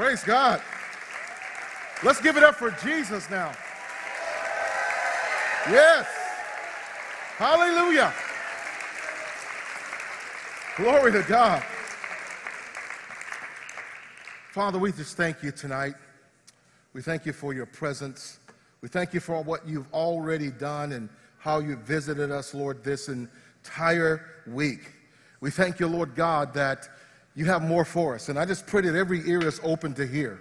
Praise God. Let's give it up for Jesus now. Yes. Hallelujah. Glory to God. Father, we just thank you tonight. We thank you for your presence. We thank you for what you've already done and how you've visited us, Lord, this entire week. We thank you, Lord God, that you have more for us. And I just pray that every ear is open to hear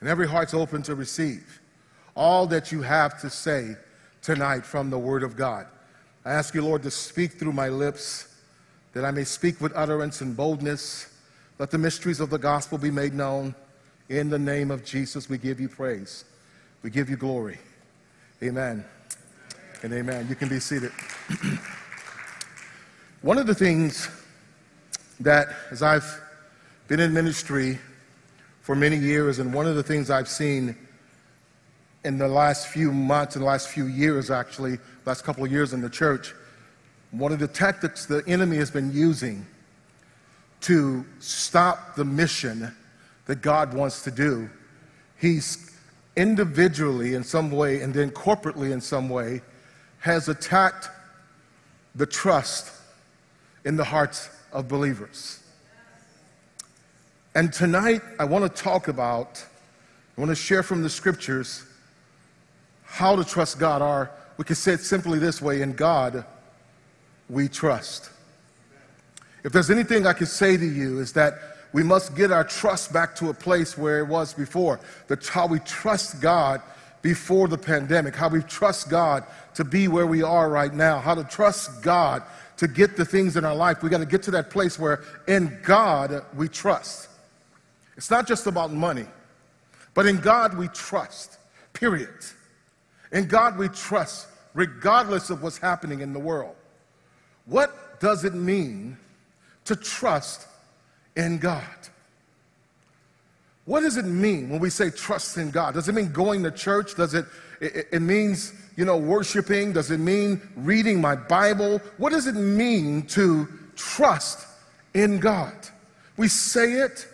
and every heart's open to receive all that you have to say tonight from the Word of God. I ask you, Lord, to speak through my lips, that I may speak with utterance and boldness. Let the mysteries of the gospel be made known. In the name of Jesus, we give you praise. We give you glory. Amen. And amen. You can be seated. One of the things that, as I've been in ministry for many years, and one of the things I've seen in the last few months, in the last few years actually, last couple of years in the church, one of the tactics the enemy has been using to stop the mission that God wants to do, he's individually in some way and then corporately in some way has attacked the trust in the hearts of believers. And tonight, I want to talk about, I want to share from the scriptures how to trust God. Or we could say it simply this way in God, we trust. If there's anything I could say to you, is that we must get our trust back to a place where it was before. That's how we trust God before the pandemic, how we trust God to be where we are right now, how to trust God to get the things in our life. We got to get to that place where in God we trust. It's not just about money, but in God we trust, period. In God we trust, regardless of what's happening in the world. What does it mean to trust in God? What does it mean when we say trust in God? Does it mean going to church? Does it, it, means, you know, worshiping? Does it mean reading my Bible? What does it mean to trust in God? We say it,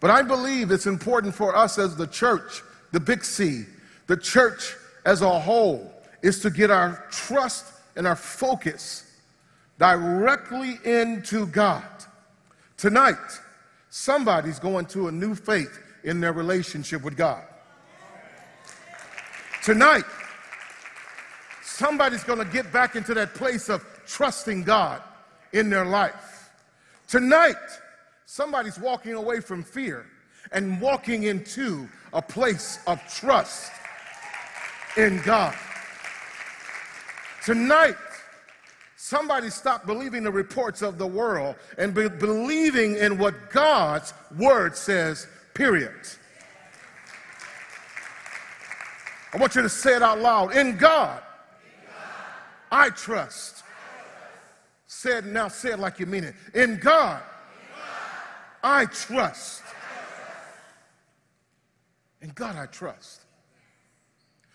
but I believe it's important for us as the church, the big C, the church as a whole, is to get our trust and our focus directly into God. Tonight, somebody's going to a new faith in their relationship with God. Tonight, somebody's going to get back into that place of trusting God in their life. Tonight, somebody's walking away from fear and walking into a place of trust in God. Tonight, somebody stop believing the reports of the world and be believing in what God's word says, period. I want you to say it out loud. In God, I trust. Say it now, say it like you mean it. In God, I trust. In God, I trust.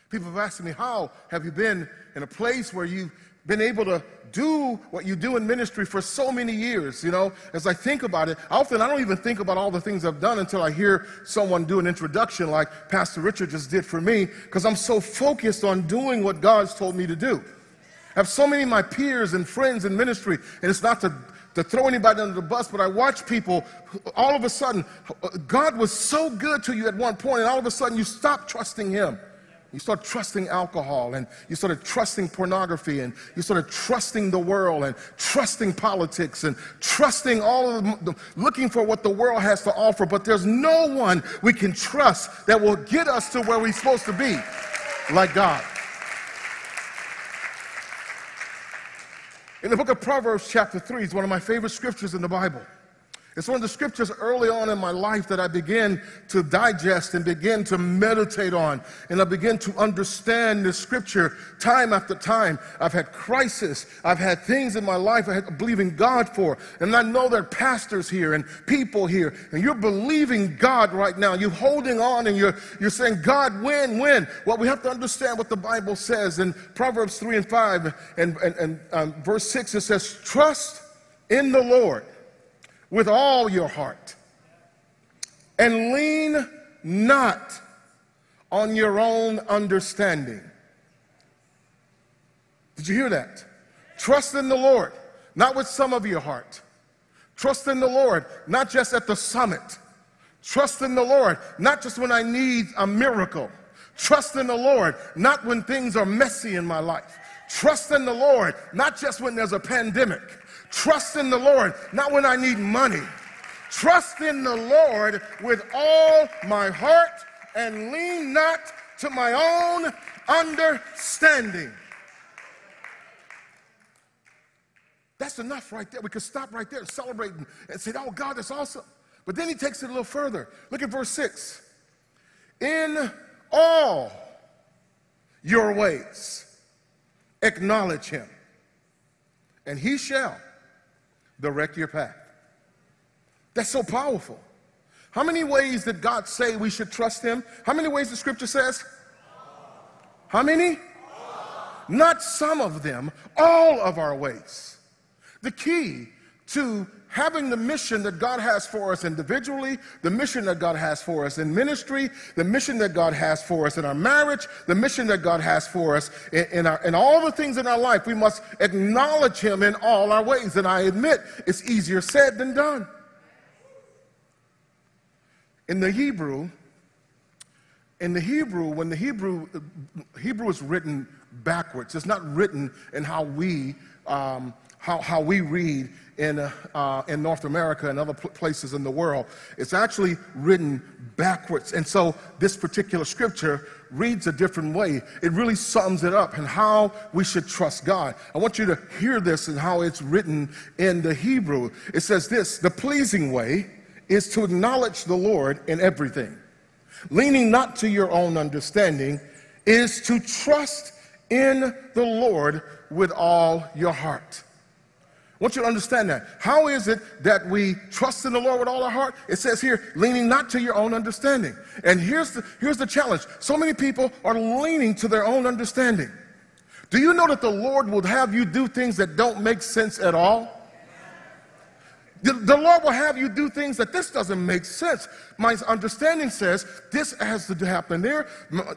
People have asked me, How have you been in a place where you've been able to do what you do in ministry for so many years? You know, as I think about it, often I don't even think about all the things I've done until I hear someone do an introduction like Pastor Richard just did for me, because I'm so focused on doing what God's told me to do. I have so many of my peers and friends in ministry, and it's not to to throw anybody under the bus, but I watch people, all of a sudden, uh, God was so good to you at one point, and all of a sudden you stop trusting Him. You start trusting alcohol and you started trusting pornography and you started trusting the world and trusting politics and trusting all of them, looking for what the world has to offer. But there's no one we can trust that will get us to where we're supposed to be like God. In the book of Proverbs, chapter 3, is one of my favorite scriptures in the Bible. It's one of the scriptures early on in my life that I began to digest and begin to meditate on. And I begin to understand the scripture time after time. I've had crisis. I've had things in my life I had to believe in God for. And I know there are pastors here and people here. And you're believing God right now. You're holding on and you're, you're saying, God, when, when? Well, we have to understand what the Bible says. In Proverbs 3 and 5 and, and, and um, verse 6, it says, Trust in the Lord with all your heart and lean not on your own understanding. Did you hear that? Trust in the Lord, not with some of your heart. Trust in the Lord, not just at the summit. Trust in the Lord, not just when I need a miracle. Trust in the Lord, not when things are messy in my life. Trust in the Lord, not just when there's a pandemic. Trust in the Lord, not when I need money. Trust in the Lord with all my heart and lean not to my own understanding. That's enough right there. We could stop right there and celebrate and say, Oh, God, that's awesome. But then he takes it a little further. Look at verse 6. In all your ways, acknowledge him, and he shall direct your path. That's so powerful. How many ways did God say we should trust him? How many ways the scripture says? How many? Not some of them, all of our ways. The key to having the mission that God has for us individually, the mission that God has for us in ministry, the mission that God has for us in our marriage, the mission that God has for us in, in, our, in all the things in our life, we must acknowledge Him in all our ways. And I admit it's easier said than done. In the Hebrew, in the Hebrew, when the Hebrew Hebrew is written backwards, it's not written in how we um, how, how we read in, uh, in North America and other places in the world. It's actually written backwards. And so this particular scripture reads a different way. It really sums it up and how we should trust God. I want you to hear this and how it's written in the Hebrew. It says this the pleasing way is to acknowledge the Lord in everything. Leaning not to your own understanding is to trust in the Lord with all your heart. I want you to understand that. How is it that we trust in the Lord with all our heart? It says here, leaning not to your own understanding. And here's the, here's the challenge so many people are leaning to their own understanding. Do you know that the Lord will have you do things that don't make sense at all? The, the, Lord will have you do things that this doesn't make sense. My understanding says this has to happen there.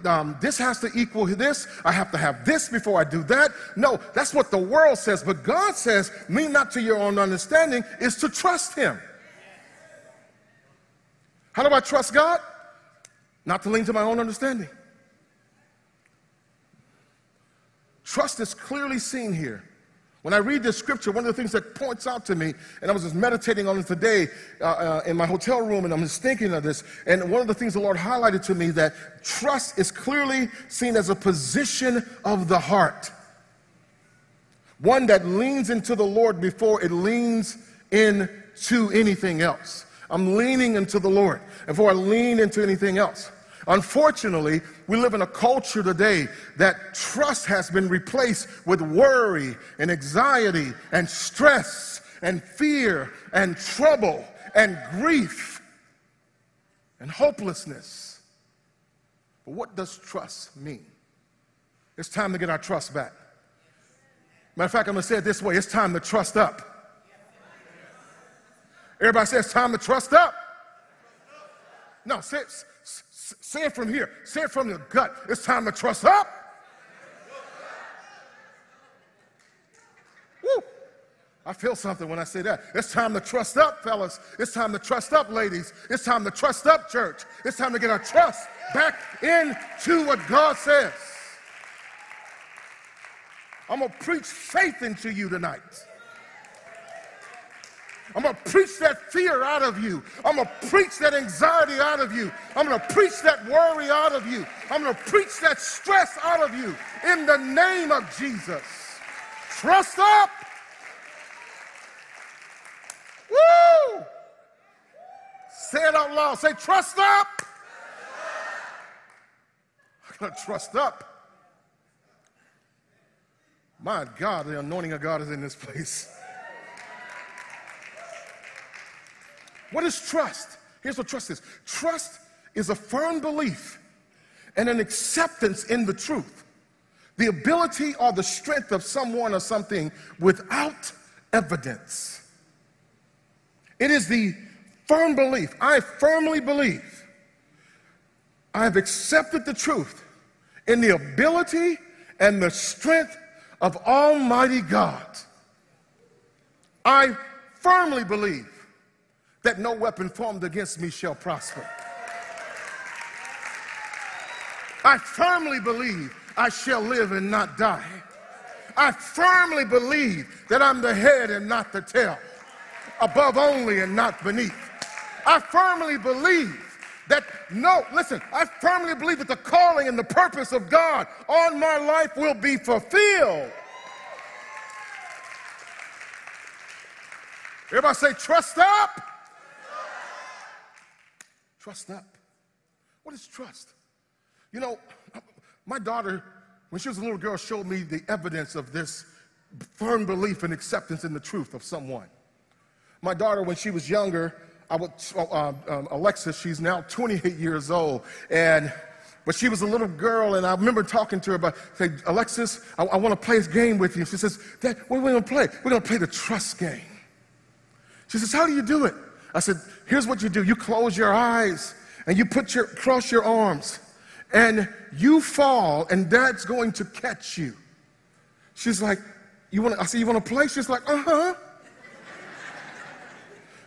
Um, this has to equal this. I have to have this before I do that. No, that's what the world says. But God says, lean not to your own understanding, is to trust Him. How do I trust God? Not to lean to my own understanding. Trust is clearly seen here. When I read this scripture, one of the things that points out to me, and I was just meditating on it today uh, uh, in my hotel room, and I'm just thinking of this, and one of the things the Lord highlighted to me that trust is clearly seen as a position of the heart. One that leans into the Lord before it leans into anything else. I'm leaning into the Lord before I lean into anything else. Unfortunately, we live in a culture today that trust has been replaced with worry and anxiety and stress and fear and trouble and grief and hopelessness. But what does trust mean? It's time to get our trust back. Matter of fact, I'm going to say it this way it's time to trust up. Everybody says it's time to trust up. No, say, Say it from here. Say it from your gut. It's time to trust up. Woo. I feel something when I say that. It's time to trust up, fellas. It's time to trust up, ladies. It's time to trust up, church. It's time to get our trust back into what God says. I'm going to preach faith into you tonight. I'm going to preach that fear out of you. I'm going to preach that anxiety out of you. I'm going to preach that worry out of you. I'm going to preach that stress out of you in the name of Jesus. Trust up. Woo! Say it out loud. Say, trust up. I'm going to trust up. My God, the anointing of God is in this place. What is trust? Here's what trust is trust is a firm belief and an acceptance in the truth, the ability or the strength of someone or something without evidence. It is the firm belief. I firmly believe I have accepted the truth in the ability and the strength of Almighty God. I firmly believe that no weapon formed against me shall prosper. I firmly believe I shall live and not die. I firmly believe that I'm the head and not the tail, above only and not beneath. I firmly believe that no, listen, I firmly believe that the calling and the purpose of God on my life will be fulfilled. Everybody say, trust up. Trust up. What is trust? You know, my daughter, when she was a little girl, showed me the evidence of this firm belief and acceptance in the truth of someone. My daughter, when she was younger, I would, uh, um, Alexa, she's now 28 years old, and but she was a little girl, and I remember talking to her about, say, Alexis, I, I want to play this game with you. She says, Dad, what are we going to play? We're going to play the trust game. She says, How do you do it? I said, Here's what you do. You close your eyes and you put your cross your arms, and you fall, and Dad's going to catch you. She's like, You want? I said, You want to play? She's like, Uh huh.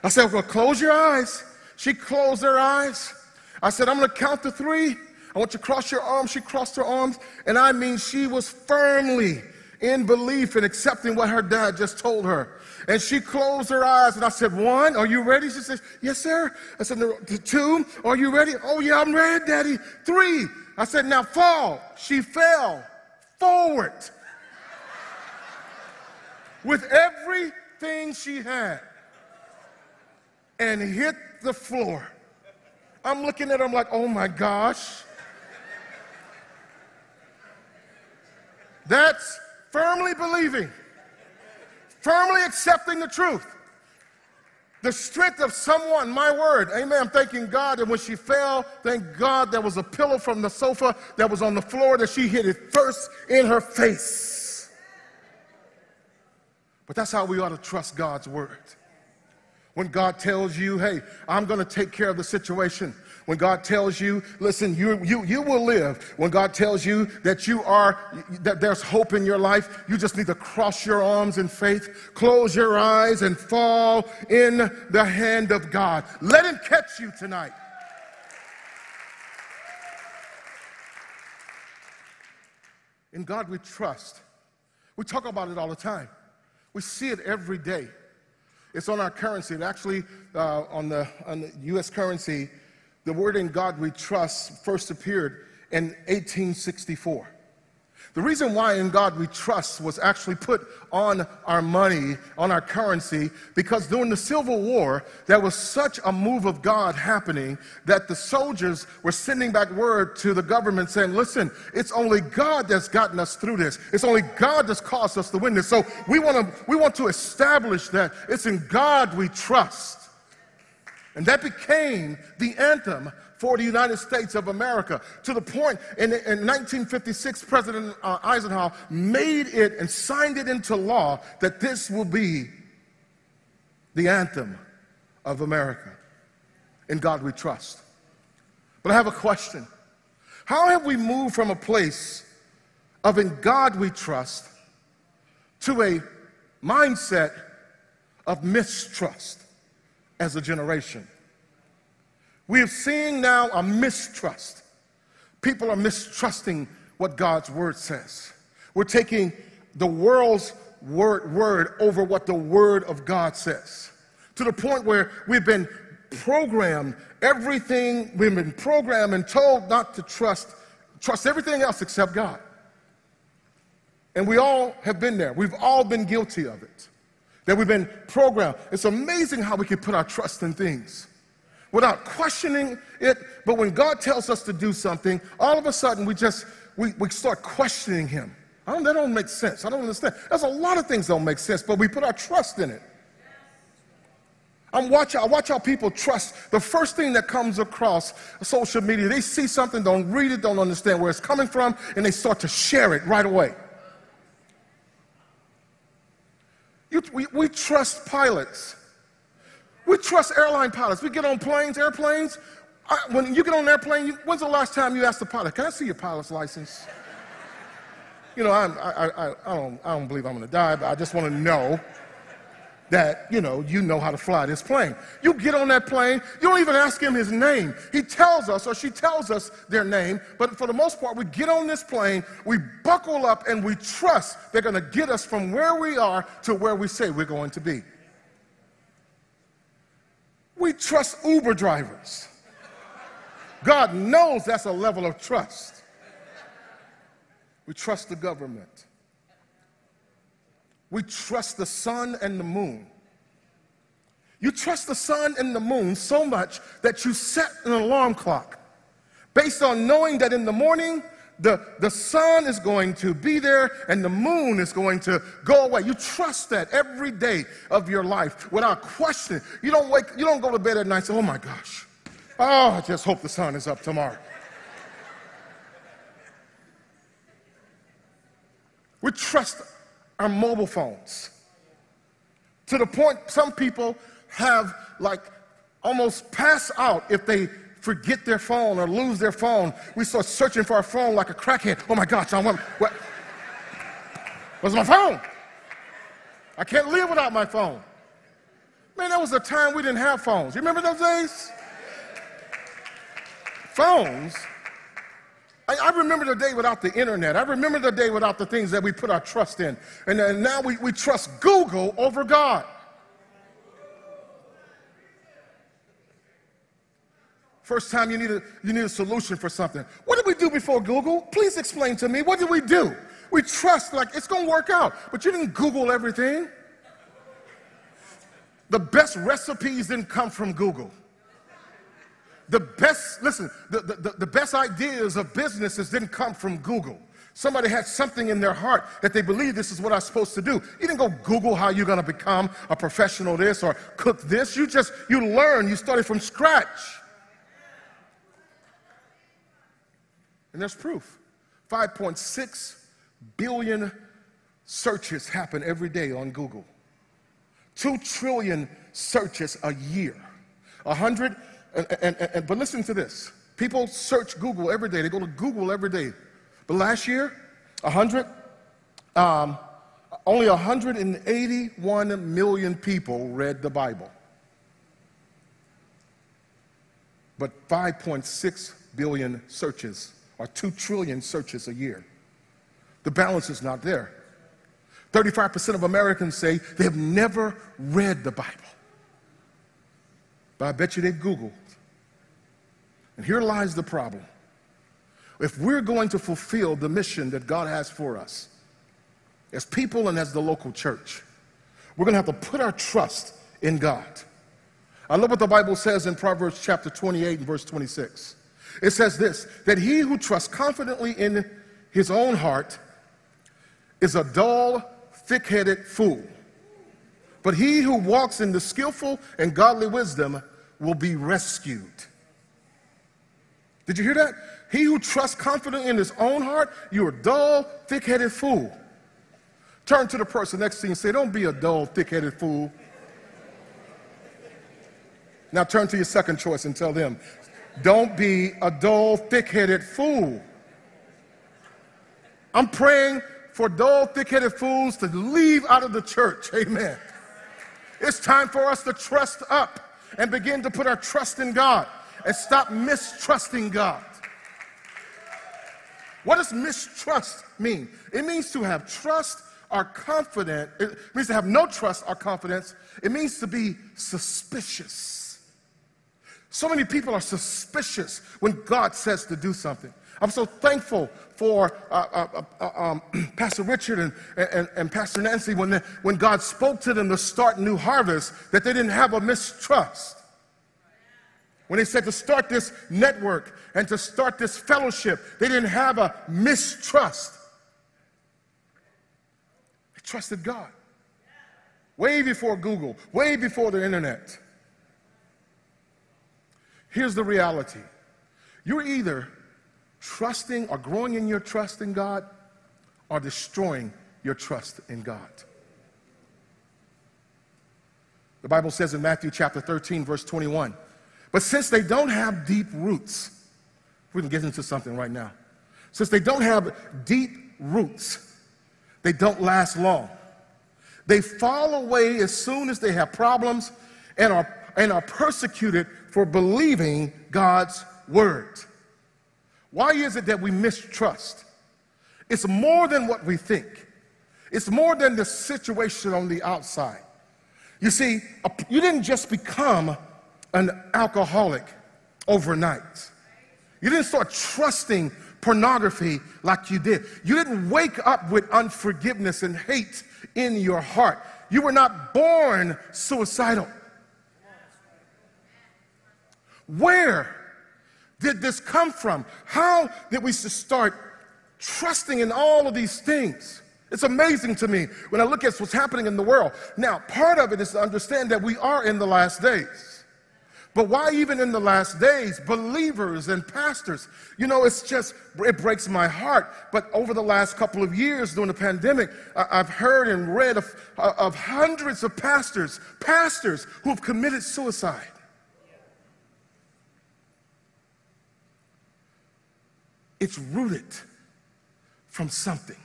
I said, Well, close your eyes. She closed her eyes. I said, I'm going to count to three. I want you to cross your arms. She crossed her arms. And I mean, she was firmly in belief and accepting what her dad just told her. And she closed her eyes. And I said, One, are you ready? She says, Yes, sir. I said, Two, are you ready? Oh, yeah, I'm ready, Daddy. Three. I said, Now fall. She fell forward with everything she had and hit the floor. I'm looking at her, I'm like, oh my gosh. That's firmly believing, firmly accepting the truth. The strength of someone, my word, amen. I'm thanking God that when she fell, thank God there was a pillow from the sofa that was on the floor that she hit it first in her face. But that's how we ought to trust God's word. When God tells you, hey, I'm going to take care of the situation. When God tells you, listen, you, you, you will live. When God tells you that you are, that there's hope in your life, you just need to cross your arms in faith, close your eyes, and fall in the hand of God. Let Him catch you tonight. In God we trust. We talk about it all the time. We see it every day. It's on our currency. It actually, uh, on, the, on the U.S. currency, the word in God we trust first appeared in 1864. The reason why in God we trust was actually put on our money, on our currency, because during the Civil War, there was such a move of God happening that the soldiers were sending back word to the government saying, listen, it's only God that's gotten us through this. It's only God that's caused us to win this. So we want to, we want to establish that it's in God we trust. And that became the anthem for the United States of America to the point in, in 1956, President uh, Eisenhower made it and signed it into law that this will be the anthem of America. In God we trust. But I have a question. How have we moved from a place of in God we trust to a mindset of mistrust as a generation? We are seeing now a mistrust. People are mistrusting what God's word says. We're taking the world's word, word over what the word of God says to the point where we've been programmed everything we've been programmed and told not to trust trust everything else except god and we all have been there we've all been guilty of it that we've been programmed it's amazing how we can put our trust in things without questioning it. But when God tells us to do something, all of a sudden we just we, we start questioning him. I don't, that don't make sense. I don't understand. There's a lot of things that don't make sense, but we put our trust in it. I'm watching, I watch how people trust the first thing that comes across social media. They see something, don't read it, don't understand where it's coming from, and they start to share it right away. You, we, we trust pilots. We trust airline pilots. We get on planes, airplanes. I, when you get on an airplane, you, when's the last time you asked the pilot, can I see your pilot's license? You know, I'm, I, I, I, don't, I don't believe I'm going to die, but I just want to know that, you know, you know how to fly this plane. You get on that plane, you don't even ask him his name. He tells us or she tells us their name, but for the most part, we get on this plane, we buckle up, and we trust they're going to get us from where we are to where we say we're going to be. We trust Uber drivers. God knows that's a level of trust. We trust the government. We trust the sun and the moon. You trust the sun and the moon so much that you set an alarm clock based on knowing that in the morning the, the sun is going to be there and the moon is going to go away. You trust that every day of your life without question. You don't wake, you don't go to bed at night and say, oh my gosh, oh, I just hope the sun is up tomorrow. we trust our mobile phones to the point some people have like almost pass out if they forget their phone or lose their phone. We start searching for our phone like a crackhead. Oh my gosh, I want what? Where's my phone? I can't live without my phone. Man, that was a time we didn't have phones. You remember those days? Phones I, I, remember the day without the internet. I remember the day without the things that we put our trust in. And, and now we, we trust Google over God. First time you need, a, you need a solution for something. What did we do before Google? Please explain to me. What did we do? We trust like it's going to work out. But you didn't Google everything. The best recipes didn't come from Google. The best, listen, the, the, the best ideas of businesses didn't come from Google. Somebody had something in their heart that they believe this is what I'm supposed to do. You didn't go Google how you're going to become a professional this or cook this. You just, you learn, you started from scratch. And there's proof. 5.6 billion searches happen every day on Google. 2 trillion searches a year. 100 and, and, and, but listen to this. People search Google every day. They go to Google every day. But last year, 100, um, only 181 million people read the Bible. But 5.6 billion searches, or 2 trillion searches a year. The balance is not there. 35% of Americans say they have never read the Bible. But I bet you they Google and here lies the problem. If we're going to fulfill the mission that God has for us, as people and as the local church, we're going to have to put our trust in God. I love what the Bible says in Proverbs chapter 28 and verse 26. It says this that he who trusts confidently in his own heart is a dull, thick headed fool. But he who walks in the skillful and godly wisdom will be rescued. Did you hear that? He who trusts confidently in his own heart, you're a dull, thick headed fool. Turn to the person next to you and say, Don't be a dull, thick headed fool. Now turn to your second choice and tell them, Don't be a dull, thick headed fool. I'm praying for dull, thick headed fools to leave out of the church. Amen. It's time for us to trust up and begin to put our trust in God and stop mistrusting God. What does mistrust mean? It means to have trust or confidence. It means to have no trust or confidence. It means to be suspicious. So many people are suspicious when God says to do something. I'm so thankful for uh, uh, uh, um, Pastor Richard and, and, and Pastor Nancy when, they, when God spoke to them to start New Harvest, that they didn't have a mistrust. When they said to start this network and to start this fellowship, they didn't have a mistrust. They trusted God. Way before Google, way before the internet. Here's the reality you're either trusting or growing in your trust in God or destroying your trust in God. The Bible says in Matthew chapter 13, verse 21 But since they don't have deep roots, we can get into something right now. Since they don't have deep roots, they don't last long. They fall away as soon as they have problems and are, and are persecuted for believing God's word. Why is it that we mistrust? It's more than what we think. It's more than the situation on the outside. You see, you didn't just become an alcoholic overnight. You didn't start trusting pornography like you did. You didn't wake up with unforgiveness and hate in your heart. You were not born suicidal. Where did this come from? How did we start trusting in all of these things? It's amazing to me when I look at what's happening in the world. Now, part of it is to understand that we are in the last days. But why even in the last days, believers and pastors? You know, it's just, it breaks my heart. But over the last couple of years during the pandemic, I've heard and read of, of hundreds of pastors, pastors who have committed suicide. It's rooted from something.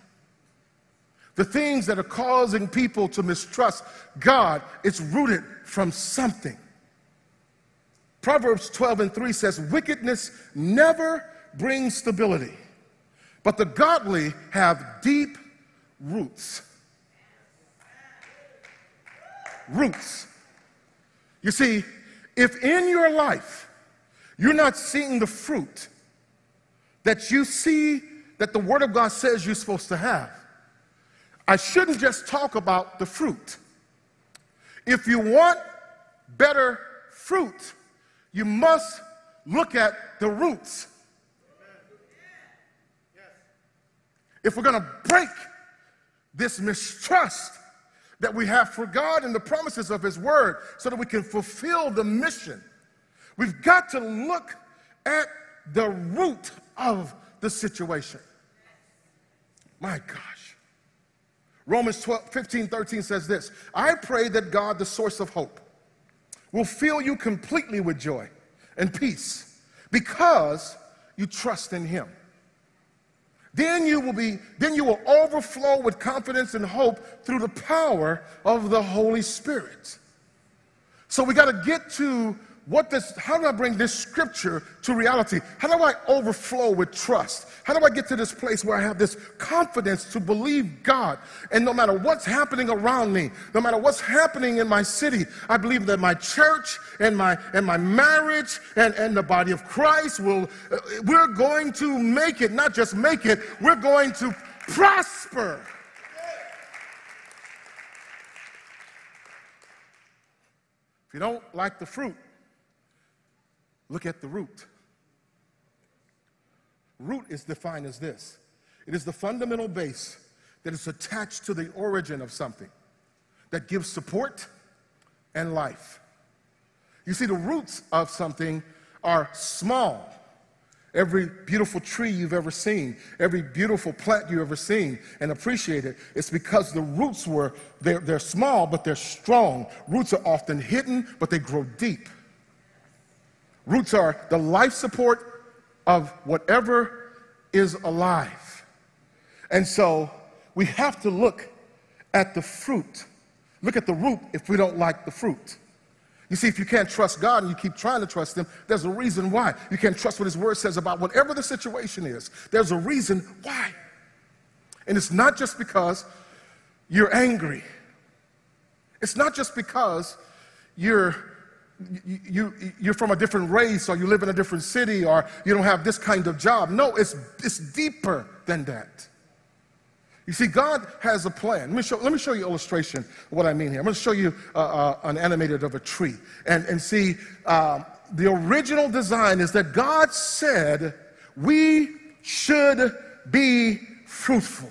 The things that are causing people to mistrust God, it's rooted from something. Proverbs 12 and 3 says, Wickedness never brings stability, but the godly have deep roots. Roots. You see, if in your life you're not seeing the fruit that you see that the Word of God says you're supposed to have, I shouldn't just talk about the fruit. If you want better fruit, you must look at the roots. If we're going to break this mistrust that we have for God and the promises of His Word so that we can fulfill the mission, we've got to look at the root of the situation. My gosh. Romans 12, 15, 13 says this I pray that God, the source of hope, will fill you completely with joy and peace because you trust in him. Then you will be then you will overflow with confidence and hope through the power of the Holy Spirit. So we got to get to what does, how do I bring this scripture to reality? How do I overflow with trust? How do I get to this place where I have this confidence to believe God? And no matter what's happening around me, no matter what's happening in my city, I believe that my church and my, and my marriage and, and the body of Christ will, uh, we're going to make it, not just make it, we're going to prosper. If you don't like the fruit, Look at the root. Root is defined as this it is the fundamental base that is attached to the origin of something that gives support and life. You see, the roots of something are small. Every beautiful tree you've ever seen, every beautiful plant you've ever seen and appreciated, it's because the roots were, they're, they're small, but they're strong. Roots are often hidden, but they grow deep. Roots are the life support of whatever is alive. And so we have to look at the fruit. Look at the root if we don't like the fruit. You see, if you can't trust God and you keep trying to trust Him, there's a reason why. You can't trust what His Word says about whatever the situation is. There's a reason why. And it's not just because you're angry, it's not just because you're you, you, are from a different race or you live in a different city or you don't have this kind of job. No, it's, it's deeper than that. You see, God has a plan. Let me show, let me show you illustration of what I mean here. I'm going to show you uh, uh, an animated of a tree. And, and see, uh, the original design is that God said we should be fruitful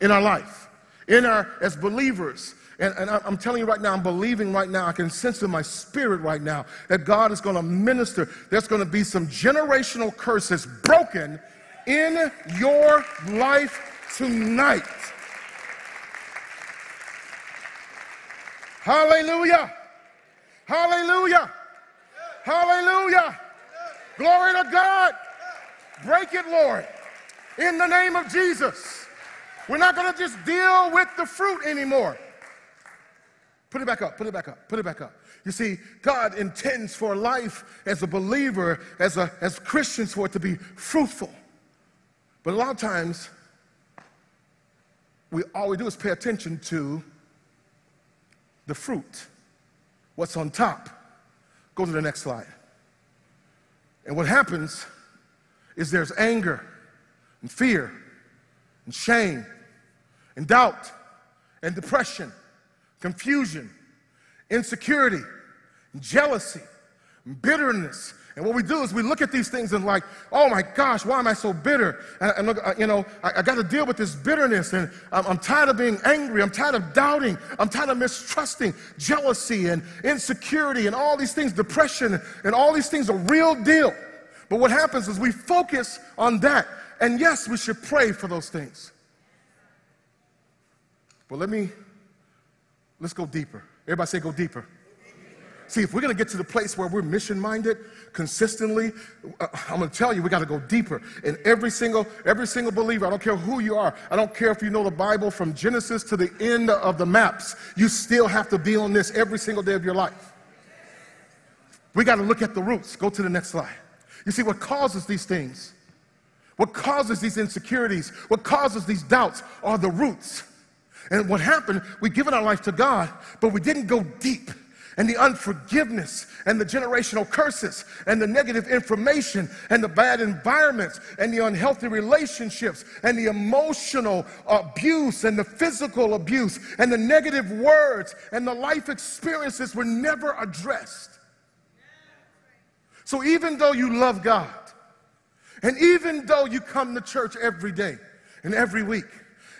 in our life, in our, as believers. And, and I'm telling you right now, I'm believing right now, I can sense in my spirit right now that God is going to minister. There's going to be some generational curses broken in your life tonight. Hallelujah. Hallelujah. Hallelujah. Glory to God. Break it, Lord, in the name of Jesus. We're not going to just deal with the fruit anymore. Put it back up, put it back up, put it back up. You see, God intends for life as a believer, as, a, as Christians, for it to be fruitful. But a lot of times, we, all we do is pay attention to the fruit, what's on top. Go to the next slide. And what happens is there's anger and fear and shame and doubt and depression, confusion, insecurity, jealousy, bitterness. And what we do is we look at these things and like, oh my gosh, why am I so bitter? And, and look, uh, you know, I, I got to deal with this bitterness, and I'm, I'm tired of being angry. I'm tired of doubting. I'm tired of mistrusting, jealousy and insecurity, and all these things, depression, and all these things are real deal. But what happens is we focus on that, and yes, we should pray for those things. But let me, let's go deeper. Everybody say, go deeper. See, if we're going to get to the place where we're mission minded consistently, uh, I'm going to tell you, we got to go deeper. And every single, every single believer, I don't care who you are, I don't care if you know the Bible from Genesis to the end of the maps, you still have to be on this every single day of your life. We got to look at the roots. Go to the next slide. You see, what causes these things, what causes these insecurities, what causes these doubts are the roots. And what happened, we given our life to God, but we didn't go deep and the unforgiveness and the generational curses and the negative information and the bad environments and the unhealthy relationships and the emotional abuse and the physical abuse and the negative words and the life experiences were never addressed. So even though you love God and even though you come to church every day and every week,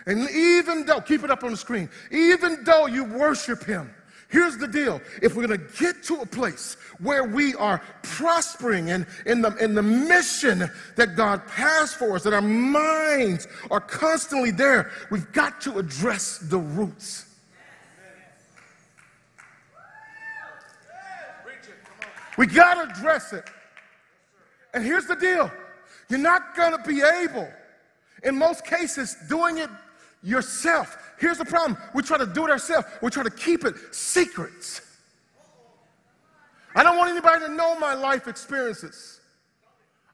and even though, keep it up on the screen, even though you worship Him, Here's the deal. If we're going to get to a place where we are prospering in, in, the, in the mission that God has for us, that our minds are constantly there, we've got to address the roots. We got to address it. And here's the deal you're not going to be able, in most cases, doing it yourself. Here's the problem we try to do it ourselves, we try to keep it secrets. I don't want anybody to know my life experiences.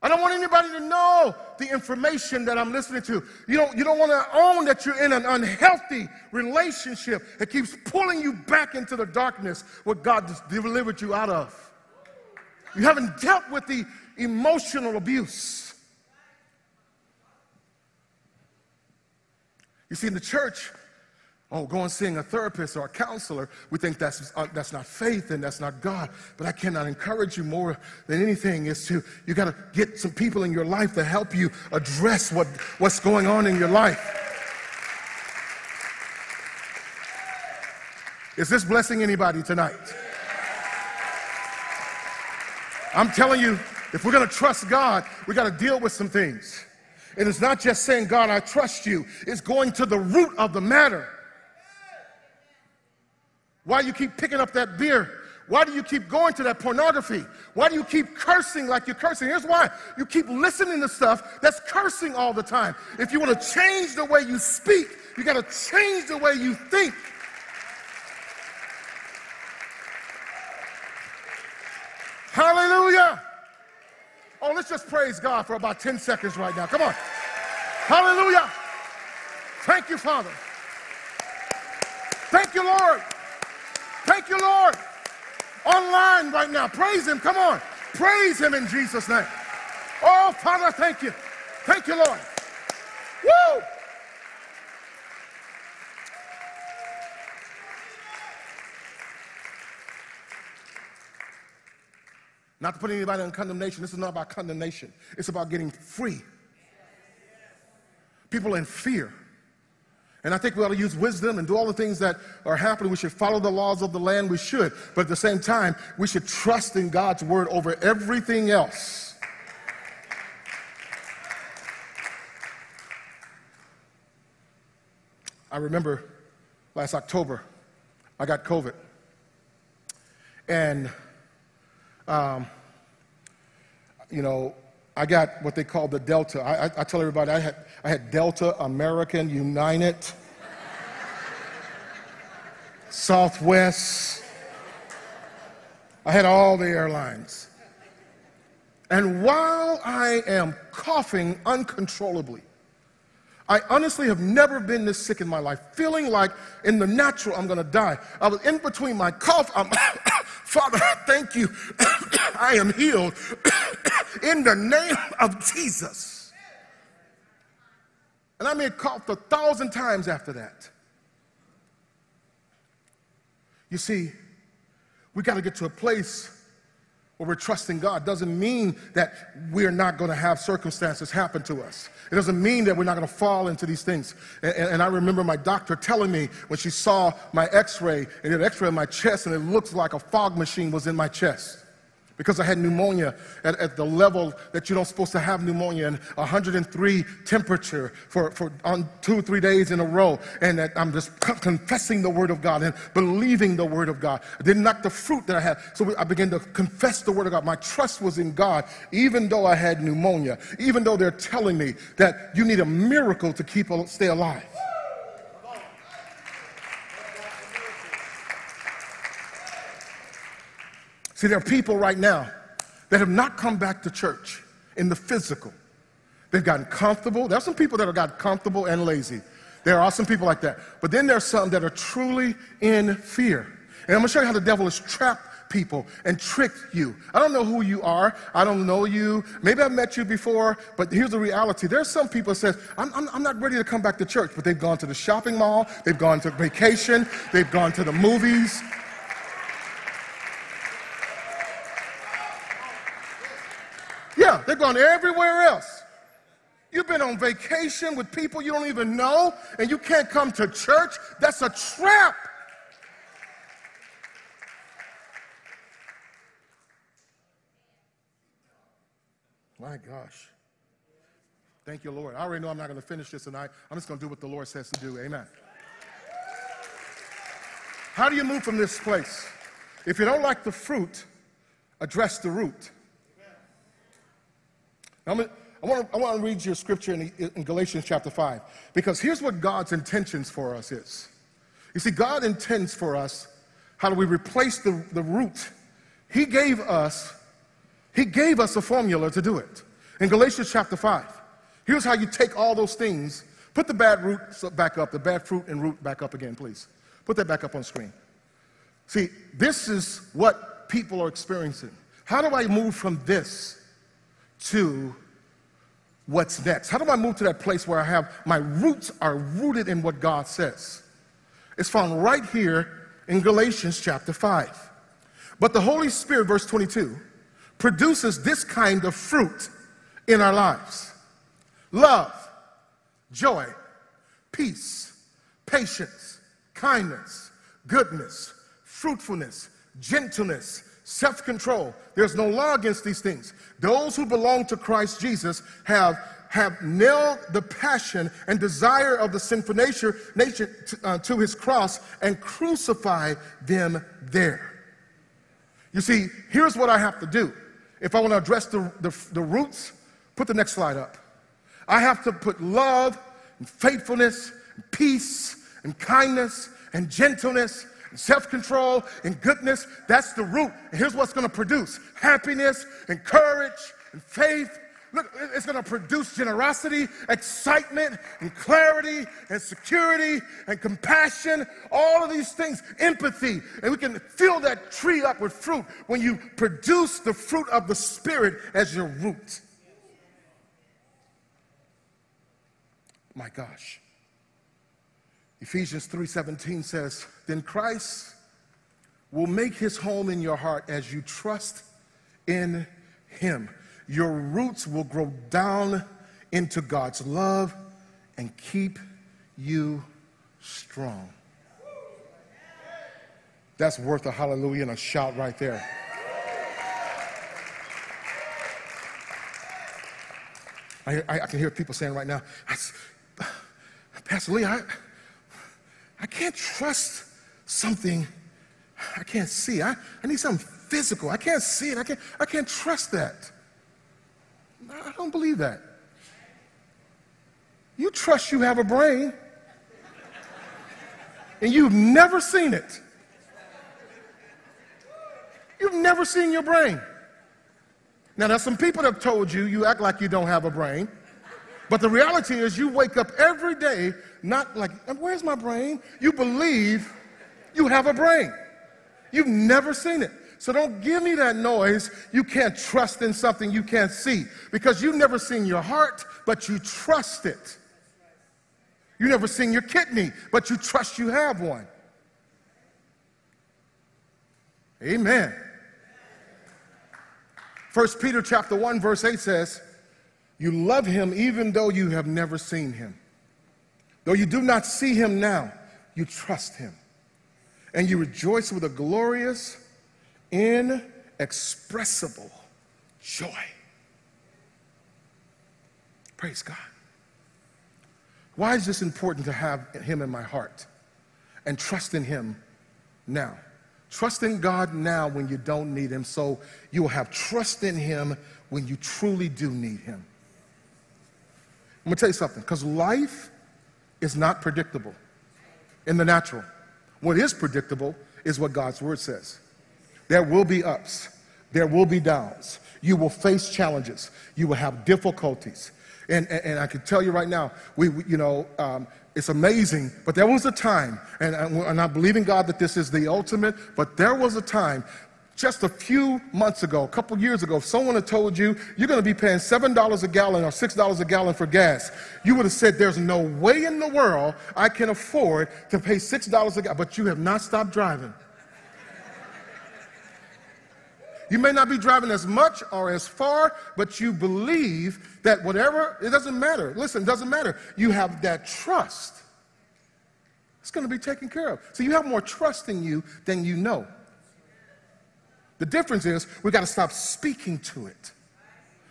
I don't want anybody to know the information that I'm listening to. You don't, you don't want to own that you're in an unhealthy relationship that keeps pulling you back into the darkness what God delivered you out of. You haven't dealt with the emotional abuse. You see, in the church, oh, go and seeing a therapist or a counselor, we think that's, uh, that's not faith and that's not God. But I cannot encourage you more than anything is to, you got to get some people in your life to help you address what, what's going on in your life. Is this blessing anybody tonight? I'm telling you, if we're going to trust God, we got to deal with some things. And it's not just saying, God, I trust you, it's going to the root of the matter. Why do you keep picking up that beer? Why do you keep going to that pornography? Why do you keep cursing like you're cursing? Here's why. You keep listening to stuff that's cursing all the time. If you want to change the way you speak, you got to change the way you think. Hallelujah. Oh, let's just praise God for about 10 seconds right now. Come on. Hallelujah. Thank you, Father. Thank you, Lord. Thank you, Lord. Online right now. Praise Him. Come on. Praise Him in Jesus' name. Oh, Father, thank you. Thank you, Lord. Woo! Not to put anybody in condemnation. This is not about condemnation. It's about getting free. People in fear. And I think we ought to use wisdom and do all the things that are happening. We should follow the laws of the land. We should. But at the same time, we should trust in God's word over everything else. I remember last October, I got COVID. And um, you know, I got what they call the Delta. I, I, I tell everybody I had, I had Delta, American, United, Southwest. I had all the airlines. And while I am coughing uncontrollably, I honestly have never been this sick in my life, feeling like in the natural I'm gonna die. I was in between my cough, I'm, Father, thank you. I am healed in the name of Jesus. And I may have coughed a thousand times after that. You see, we got to get to a place where we're trusting God. Doesn't mean that we're not going to have circumstances happen to us. It doesn't mean that we're not going to fall into these things. And, and, I remember my doctor telling me when she saw my x ray, and did an x ray of my chest, and it looks like a fog machine was in my chest because I had pneumonia at, at, the level that you don't supposed to have pneumonia and 103 temperature for, for on two three days in a row. And that I'm just confessing the word of God and believing the word of God. I didn't knock the fruit that I had. So I began to confess the word of God. My trust was in God, even though I had pneumonia, even though they're telling me that you need a miracle to keep stay alive. See, there are people right now that have not come back to church in the physical. They've gotten comfortable. There are some people that have gotten comfortable and lazy. There are some people like that. But then there are some that are truly in fear. And I'm going to show you how the devil has trapped people and tricked you. I don't know who you are. I don't know you. Maybe I've met you before, but here's the reality. There's some people that says, I'm, I'm, I'm not ready to come back to church, but they've gone to the shopping mall, they've gone to vacation, they've gone to the movies, Yeah, they're gone everywhere else. You've been on vacation with people you don't even know, and you can't come to church. That's a trap. My gosh. Thank you, Lord. I already know I'm not going to finish this tonight. I'm just going to do what the Lord says to do. Amen. How do you move from this place? If you don't like the fruit, address the root. I want, to, I want to read you a scripture in, in Galatians chapter 5, because here's what God's intentions for us is. You see, God intends for us, how do we replace the, the root? He gave us, He gave us a formula to do it. In Galatians chapter 5, here's how you take all those things, put the bad root back up, the bad fruit and root back up again, please. Put that back up on screen. See, this is what people are experiencing. How do I move from this to what's next? How do I move to that place where I have my roots are rooted in what God says? It's found right here in Galatians chapter 5. But the Holy Spirit, verse 22, produces this kind of fruit in our lives love, joy, peace, patience, kindness, goodness, fruitfulness, gentleness self control. There's no law against these things. Those who belong to Christ Jesus have, have nailed the passion and desire of the sinful nature, nature to, uh, to his cross and crucified them there. You see, here's what I have to do. If I want to address the, the, the roots, put the next slide up. I have to put love and faithfulness and peace and kindness and gentleness self control and goodness. That's the root. And here's what's going to produce happiness and courage and faith. Look, it's going to produce generosity, excitement, and clarity, and security, and compassion, all of these things, empathy. And we can fill that tree up with fruit when you produce the fruit of the Spirit as your root. My gosh. Ephesians 3:17 says, "Then Christ will make his home in your heart as you trust in him. Your roots will grow down into God's love and keep you strong." That's worth a hallelujah and a shout right there. I, I, can hear people saying right now, Pastor Lee, I, I can't trust something I can't see. I, I need something physical. I can't see it. I can't, I can't trust that. I don't believe that. You trust you have a brain, and you've never seen it. You've never seen your brain. Now, there's some people that have told you you act like you don't have a brain, but the reality is you wake up every day not like, where's my brain? You believe you have a brain. You've never seen it. So don't give me that noise. You can't trust in something you can't see because you've never seen your heart, but you trust it. You've never seen your kidney, but you trust you have one. Amen. 1 Peter chapter 1 verse 8 says, "You love him even though you have never seen him. Though you do not see him now, you trust him. And you rejoice with a glorious, inexpressible joy." Praise God. Why is this important to have him in my heart and trust in him now? Trust in God now when you don't need Him, so you will have trust in Him when you truly do need Him. I'm gonna tell you something, because life is not predictable in the natural. What is predictable is what God's Word says. There will be ups, there will be downs. You will face challenges, you will have difficulties. And, and, and I can tell you right now, we, we you know, um, it's amazing, but there was a time, and, and I believe in God that this is the ultimate, but there was a time just a few months ago, a couple years ago, if someone had told you you're going to be paying $7 a gallon or $6 a gallon for gas, you would have said, There's no way in the world I can afford to pay $6 a gallon, but you have not stopped driving. You may not be driving as much or as far, but you believe that whatever, it doesn't matter. Listen, it doesn't matter. You have that trust. It's going to be taken care of. So you have more trust in you than you know. The difference is we got to stop speaking to it.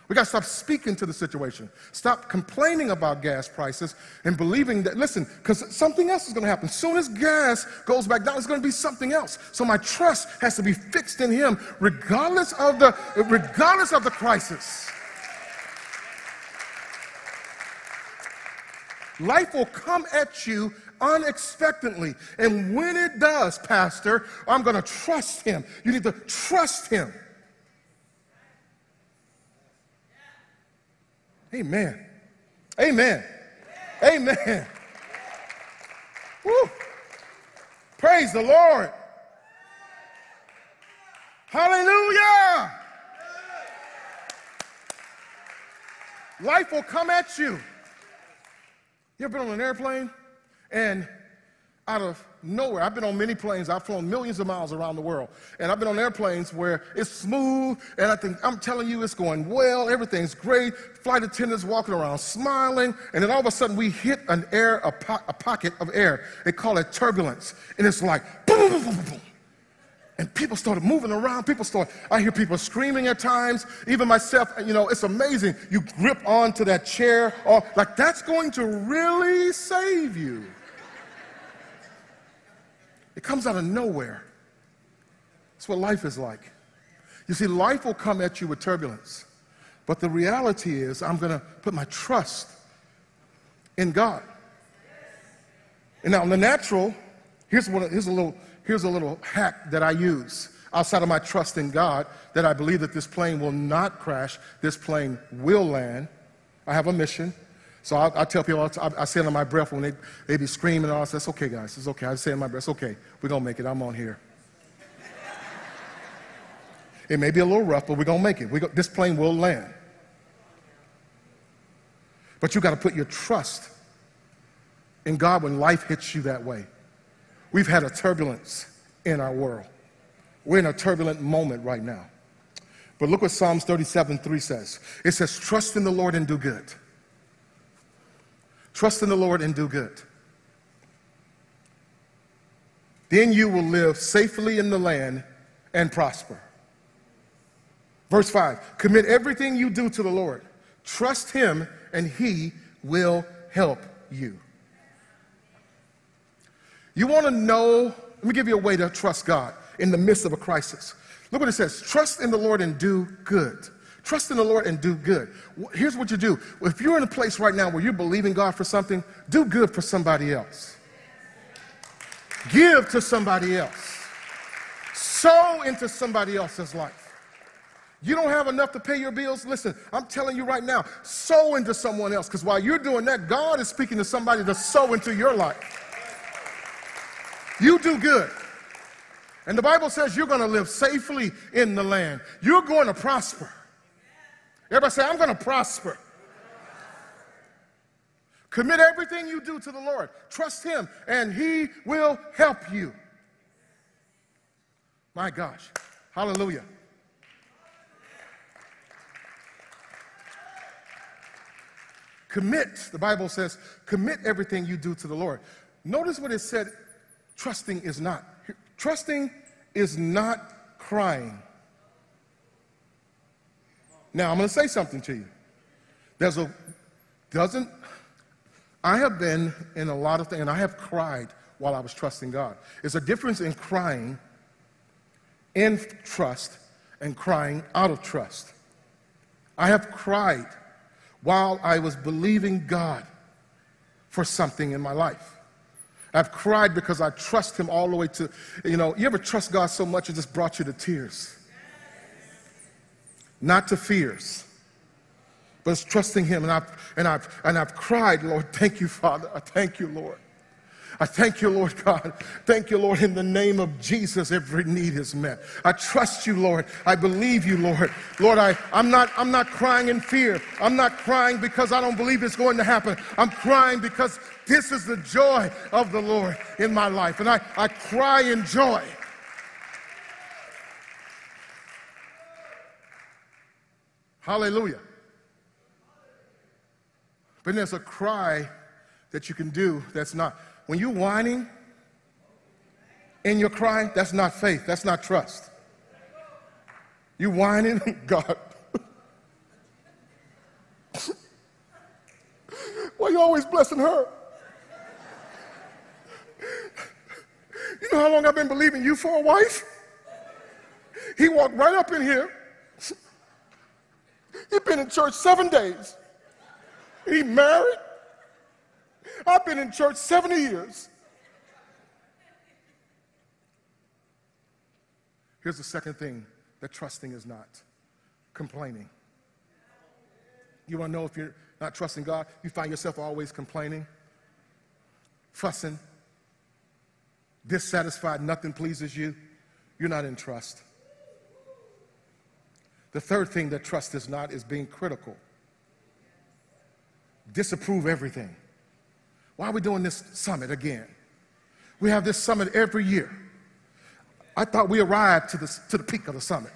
We got to stop speaking to the situation. Stop complaining about gas prices and believing that, listen, because something else is going to happen. Soon as gas goes back down, it's going to be something else. So my trust has to be fixed in Him, regardless of the, regardless of the crisis. Life will come at you unexpectedly. And when it does, Pastor, I'm going to trust Him. You need to trust Him. Amen. Amen. Amen. Woo. Praise the Lord. Hallelujah. Life will come at you. You ever been on an airplane and out of nowhere. I've been on many planes. I've flown millions of miles around the world. And I've been on airplanes where it's smooth, and I think, I'm telling you, it's going well. Everything's great. Flight attendants walking around smiling. And then all of a sudden, we hit an air, a, po- a pocket of air. They call it turbulence. And it's like, boom, boom, boom, boom, boom. And people started moving around. People start, I hear people screaming at times. Even myself, you know, it's amazing. You grip onto that chair, or like that's going to really save you. It comes out of nowhere. That's what life is like. You see, life will come at you with turbulence. But the reality is, I'm going to put my trust in God. And now, in the natural, here's, what, here's, a little, here's a little hack that I use outside of my trust in God that I believe that this plane will not crash, this plane will land. I have a mission. So I, I tell people, I, I say on my breath when they, they be screaming and all, it's okay, guys, it's okay. I say in my breath, it's okay. We're going to make it. I'm on here. it may be a little rough, but we're going to make it. Go, this plane will land. But you got to put your trust in God when life hits you that way. We've had a turbulence in our world. We're in a turbulent moment right now. But look what Psalms 37 3 says it says, Trust in the Lord and do good Trust in the Lord and do good. Then you will live safely in the land and prosper. Verse 5 Commit everything you do to the Lord. Trust Him, and He will help you. You want to know? Let me give you a way to trust God in the midst of a crisis. Look what it says Trust in the Lord and do good. Trust in the Lord and do good. Here's what you do. If you're in a place right now where you're believing God for something, do good for somebody else. Give to somebody else. Sow into somebody else's life. You don't have enough to pay your bills? Listen, I'm telling you right now, sow into someone else because while you're doing that, God is speaking to somebody to sow into your life. You do good. And the Bible says you're going to live safely in the land. You're going to prosper. Everybody say, I'm going to prosper. Commit everything you do to the Lord. Trust Him, and He will help you. My gosh. Hallelujah. Commit, the Bible says, commit everything you do to the Lord. Notice what it said trusting is not. Trusting is not crying. Now, I'm going to say something to you. There's a, doesn't, I have been in a lot of things, and I have cried while I was trusting God. There's a difference in crying in trust and crying out of trust. I have cried while I was believing God for something in my life. I've cried because I trust Him all the way to, you know, you ever trust God so much it just brought you to tears? Not to fears, but it's trusting Him. And I've, and I've, and I've cried, Lord, thank you, Father. I thank you, Lord. I thank you, Lord God. Thank you, Lord. In the name of Jesus, every need is met. I trust you, Lord. I believe you, Lord. Lord, I, I'm, not, I'm not crying in fear. I'm not crying because I don't believe it's going to happen. I'm crying because this is the joy of the Lord in my life. And I, I cry in joy. Hallelujah. But there's a cry that you can do that's not. When you're whining and you're crying, that's not faith, that's not trust. You whining, God. Why you always blessing her? You know how long I've been believing you for a wife? He walked right up in here. He's been in church seven days. He married. I've been in church 70 years. Here's the second thing that trusting is not complaining. You want to know if you're not trusting God? You find yourself always complaining, fussing, dissatisfied, nothing pleases you. You're not in trust. The third thing that trust is not is being critical. Disapprove everything. Why are we doing this summit again? We have this summit every year. I thought we arrived to the, to the peak of the summit.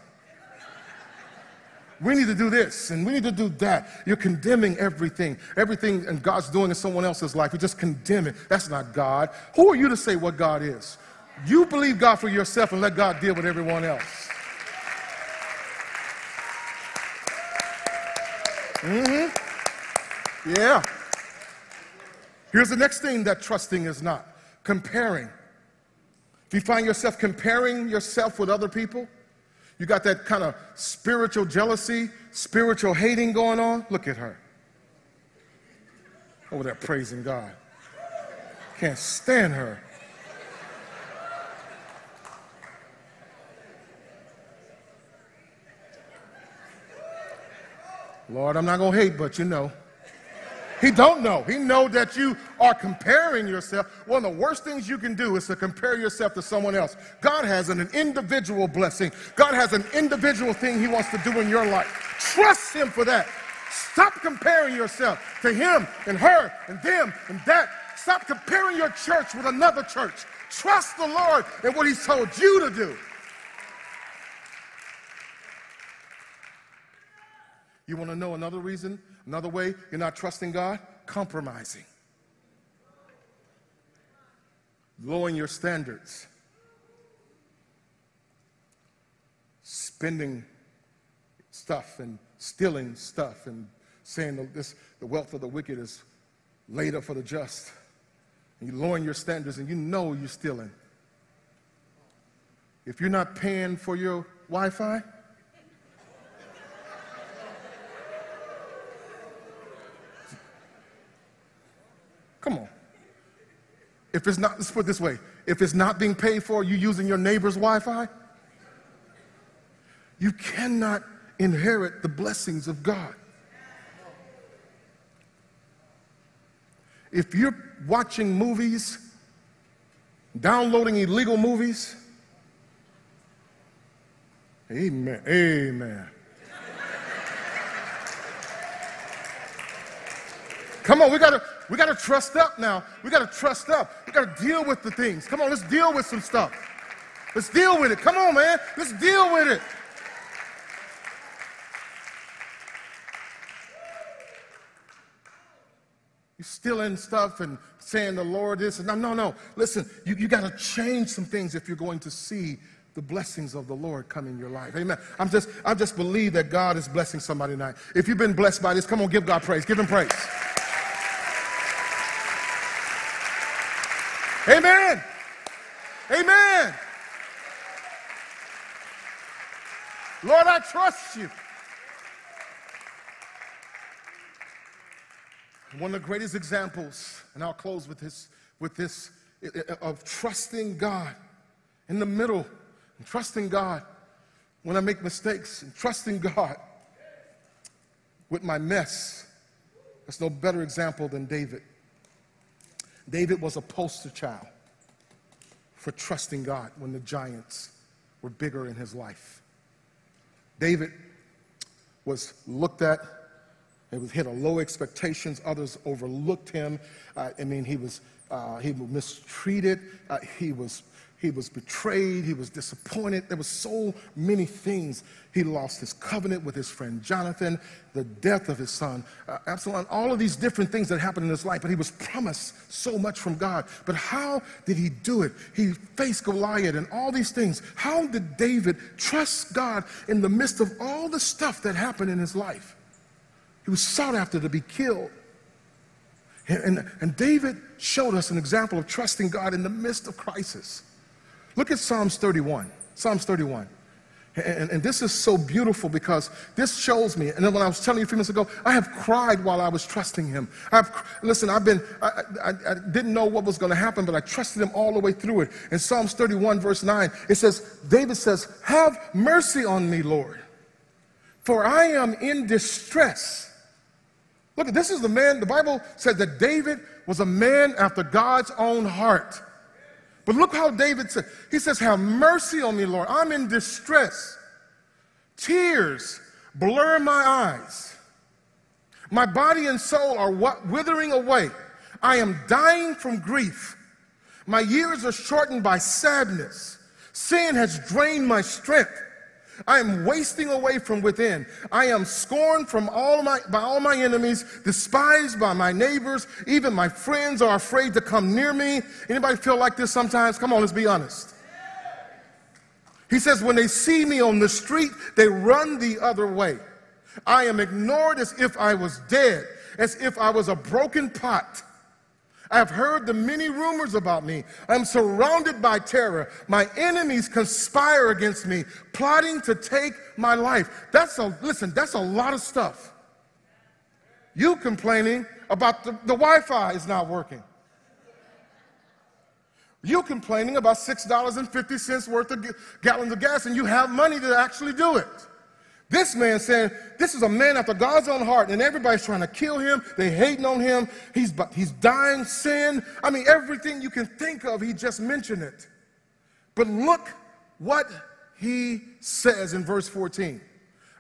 We need to do this and we need to do that. You're condemning everything. Everything and God's doing in someone else's life. You just condemn it. That's not God. Who are you to say what God is? You believe God for yourself and let God deal with everyone else. Mm-hmm. Yeah. Here's the next thing that trusting is not comparing. If you find yourself comparing yourself with other people, you got that kind of spiritual jealousy, spiritual hating going on. Look at her. Over there praising God. Can't stand her. Lord, I'm not going to hate, but you know. He don't know. He know that you are comparing yourself. One of the worst things you can do is to compare yourself to someone else. God has an, individual blessing. God has an individual thing he wants to do in your life. Trust him for that. Stop comparing yourself to him and her and them and that. Stop comparing your church with another church. Trust the Lord in what he's told you to do. You want to know another reason Another way you're not trusting God? Compromising. Lowering your standards. Spending stuff and stealing stuff and saying that this, the wealth of the wicked is laid up for the just. And you're lowering your standards and you know you're stealing. If you're not paying for your Wi Fi, Come on. If it's not, let's put it this way if it's not being paid for, you using your neighbor's Wi Fi, you cannot inherit the blessings of God. If you're watching movies, downloading illegal movies, amen, amen. Come on, we gotta we gotta trust up now. We gotta trust up. We gotta deal with the things. Come on, let's deal with some stuff. Let's deal with it. Come on, man. Let's deal with it. You're stealing stuff and saying the Lord this no, no, no. Listen, you, you got to change some things if you're going to see the blessings of the Lord come in your life. Amen. I'm just, I just believe that God is blessing somebody tonight. If you've been blessed by this, come on, give God praise. Give him praise. Amen. Amen. Lord, I trust you. One of the greatest examples, and I'll close with this, with this uh, uh, uh, of trusting God in the middle, and trusting God when I make mistakes, and trusting God with my mess. There's no better example than David. David was a poster child for trusting God when the giants were bigger in his life. David was looked at it was hit a low expectations. Others overlooked him. Uh, I mean, he was, uh, he was mistreated. Uh, he, was, he was betrayed. He was disappointed. There were so many things. He lost his covenant with his friend Jonathan, the death of his son uh, Absalom, all of these different things that happened in his life. But he was promised so much from God. But how did he do it? He faced Goliath and all these things. How did David trust God in the midst of all the stuff that happened in his life? He was sought after to be killed. And, and, and, David showed us an example of trusting God in the midst of crisis. Look at Psalms 31. Psalms 31. And, and, this is so beautiful because this shows me. And then when I was telling you a few minutes ago, I have cried while I was trusting Him. I've listen. I've been. I, I, I didn't know what was going to happen, but I trusted Him all the way through it. In Psalms 31, verse 9, it says, David says, "Have mercy on me, Lord, for I am in distress." Look, at this is the man, the Bible said that David was a man after God's own heart. But look how David said, he says, Have mercy on me, Lord. I'm in distress. Tears blur my eyes. My body and soul are withering away. I am dying from grief. My years are shortened by sadness. Sin has drained my strength. I am wasting away from within. I am scorned from all my, by all my enemies, despised by my neighbors. Even my friends are afraid to come near me. Anybody feel like this sometimes? Come on, let's be honest. He says, when they see me on the street, they run the other way. I am ignored as if I was dead, as if I was a broken pot. I have heard the many rumors about me. I'm surrounded by terror. My enemies conspire against me, plotting to take my life. That's a, listen, that's a lot of stuff. You complaining about the, the Wi Fi is not working. You complaining about $6.50 worth of gallons of gas, and you have money to actually do it. This man said, This is a man after God's own heart, and everybody's trying to kill him. They hating on him. He's, he's dying sin. I mean, everything you can think of, he just mentioned it. But look what he says in verse 14.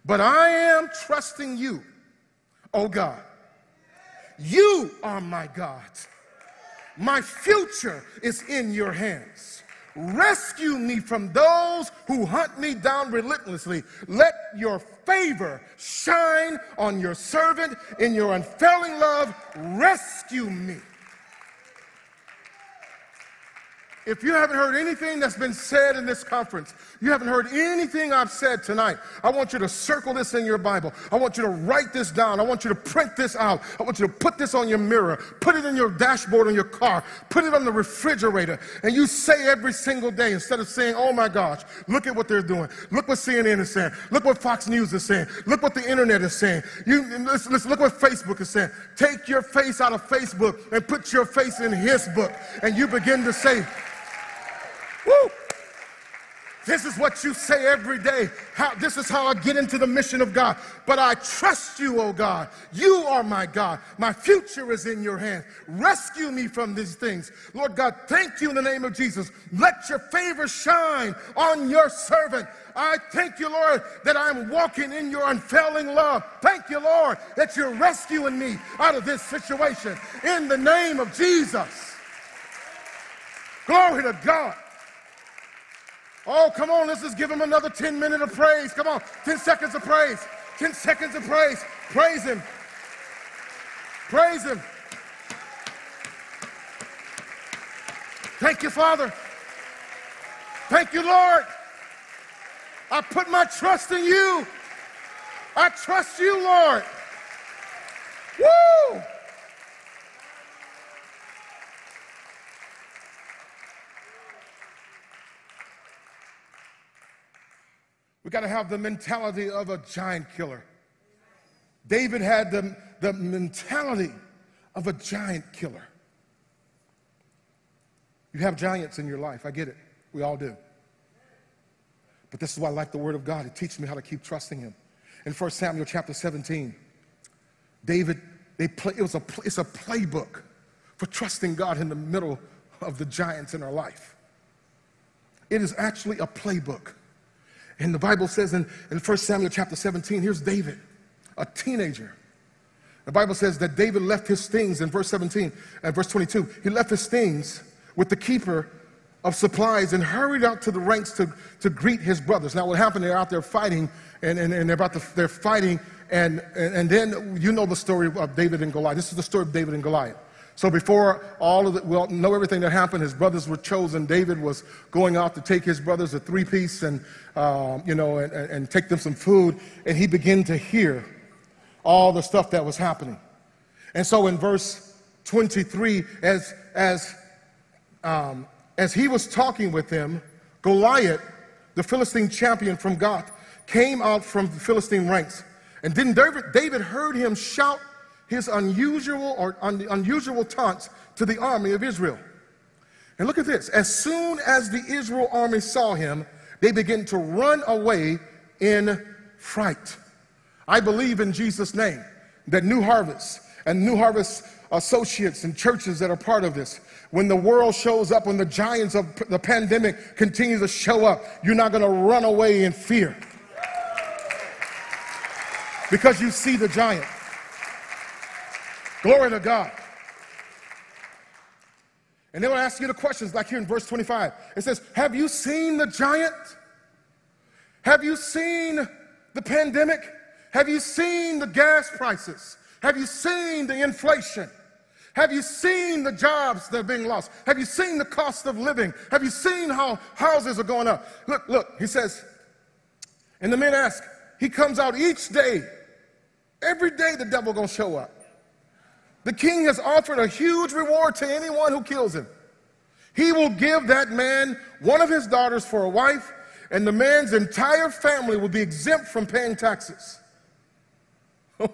But I am trusting you, oh God. You are my God. My future is in your hands. Rescue me from those who hunt me down relentlessly. Let your favor shine on your servant in your unfailing love. Rescue me. If you haven't heard anything that's been said in this conference, you haven't heard anything I've said tonight, I want you to circle this in your Bible. I want you to write this down. I want you to print this out. I want you to put this on your mirror, put it in your dashboard on your car, put it on the refrigerator, and you say every single day instead of saying, oh my gosh, look at what they're doing. Look what CNN is saying. Look what Fox News is saying. Look what the internet is saying. You, listen, listen, look what Facebook is saying. Take your face out of Facebook and put your face in His book, and you begin to say! This is what you say every day. How, this is how I get into the mission of God. But I trust you, oh God. You are my God. My future is in your hands. Rescue me from these things. Lord God, thank you in the name of Jesus. Let your favor shine on your servant. I thank you, Lord, that I'm walking in your unfailing love. Thank you, Lord, that you're rescuing me out of this situation. In the name of Jesus. Glory to God. Oh, come on, let's just give him another 10 minutes of praise. Come on, 10 seconds of praise. 10 seconds of praise. Praise him. Praise him. Thank you, Father. Thank you, Lord. I put my trust in you. I trust you, Lord. Woo! We got to have the mentality of a giant killer. David had the, the mentality of a giant killer. You have giants in your life. I get it. We all do. But this is why I like the Word of God. It teaches me how to keep trusting Him. In 1 Samuel chapter 17, David, they play, it was a, it's a playbook for trusting God in the middle of the giants in our life. It is actually a playbook. And the Bible says in, in 1 Samuel chapter 17, here's David, a teenager. The Bible says that David left his things in verse 17 and verse 22. He left his things with the keeper of supplies and hurried out to the ranks to, to greet his brothers. Now, what happened? They're out there fighting, and, and, and they're about to, they're fighting, and, and, and then you know the story of David and Goliath. This is the story of David and Goliath. So before all of it, well, know everything that happened. His brothers were chosen. David was going out to take his brothers a three-piece and, um, you know, and, and take them some food. And he began to hear all the stuff that was happening. And so in verse 23, as, as, um, as he was talking with them, Goliath, the Philistine champion from Gath, came out from the Philistine ranks. And then David, David heard him shout his unusual or un, unusual taunts to the army of Israel. And look at this. As soon as the Israel army saw him, they began to run away in fright. I believe in Jesus' name that New Harvest and New Harvest associates and churches that are part of this, when the world shows up, when the giants of the pandemic continue to show up, you're not going to run away in fear because you see the giant. Glory to God. And they will ask you the questions like here in verse 25. It says, Have you seen the giant? Have you seen the pandemic? Have you seen the gas prices? Have you seen the inflation? Have you seen the jobs that are being lost? Have you seen the cost of living? Have you seen how houses are going up? Look, look, he says, and the men ask, he comes out each day. Every day the devil gonna show up. The king has offered a huge reward to anyone who kills him. He will give that man one of his daughters for a wife, and the man's entire family will be exempt from paying taxes.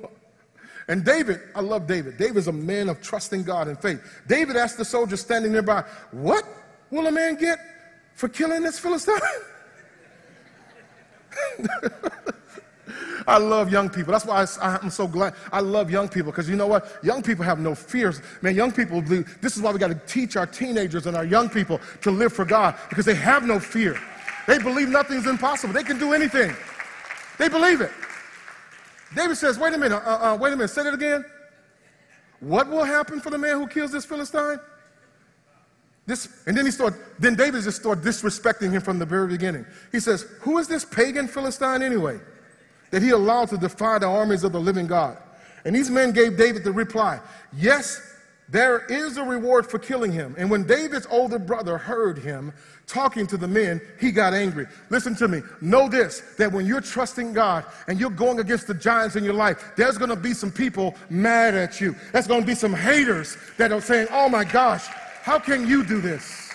and David, I love David. David is a man of trusting God and faith. David asked the soldier standing nearby, What will a man get for killing this Philistine? I love young people. That's why I, am so glad. I love young people because you know what? Young people have no fears. Man, young people, believe this is why we got to teach our teenagers and our young people to live for God because they have no fear. They believe nothing's impossible. They can do anything. They believe it. David says, wait a minute, uh, uh, wait a minute, say that again. What will happen for the man who kills this Philistine? This, and then he started, then David just started disrespecting him from the very beginning. He says, Who is this pagan Philistine anyway? That he allowed to defy the armies of the living God. And these men gave David the reply Yes, there is a reward for killing him. And when David's older brother heard him talking to the men, he got angry. Listen to me. Know this that when you're trusting God and you're going against the giants in your life, there's going to be some people mad at you. There's going to be some haters that are saying, oh my gosh, how can you do this?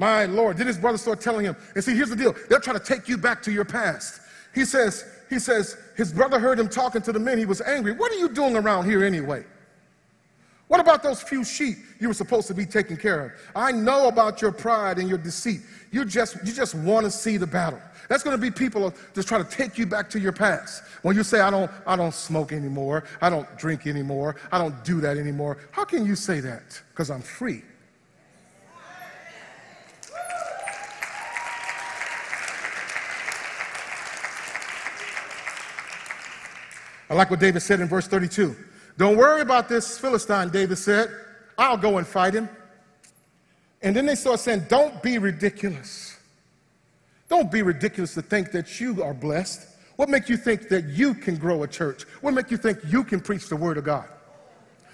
My Lord. Did his brother start telling him? And see, here's the deal. They'll try to take you back to your past. He says, he says, his brother heard him talking to the men. He was angry. What are you doing around here anyway? What about those few sheep you were supposed to be taking care of? I know about your pride and your deceit. You just, you just want to see the battle. That's going to be people just trying to take you back to your past. When you say, I don't, I don't smoke anymore, I don't drink anymore, I don't do that anymore. How can you say that? Because I'm free. I like what David said in verse 32. Don't worry about this Philistine, David said. I'll go and fight him. And then they start saying, Don't be ridiculous. Don't be ridiculous to think that you are blessed. What makes you think that you can grow a church? What makes you think you can preach the word of God?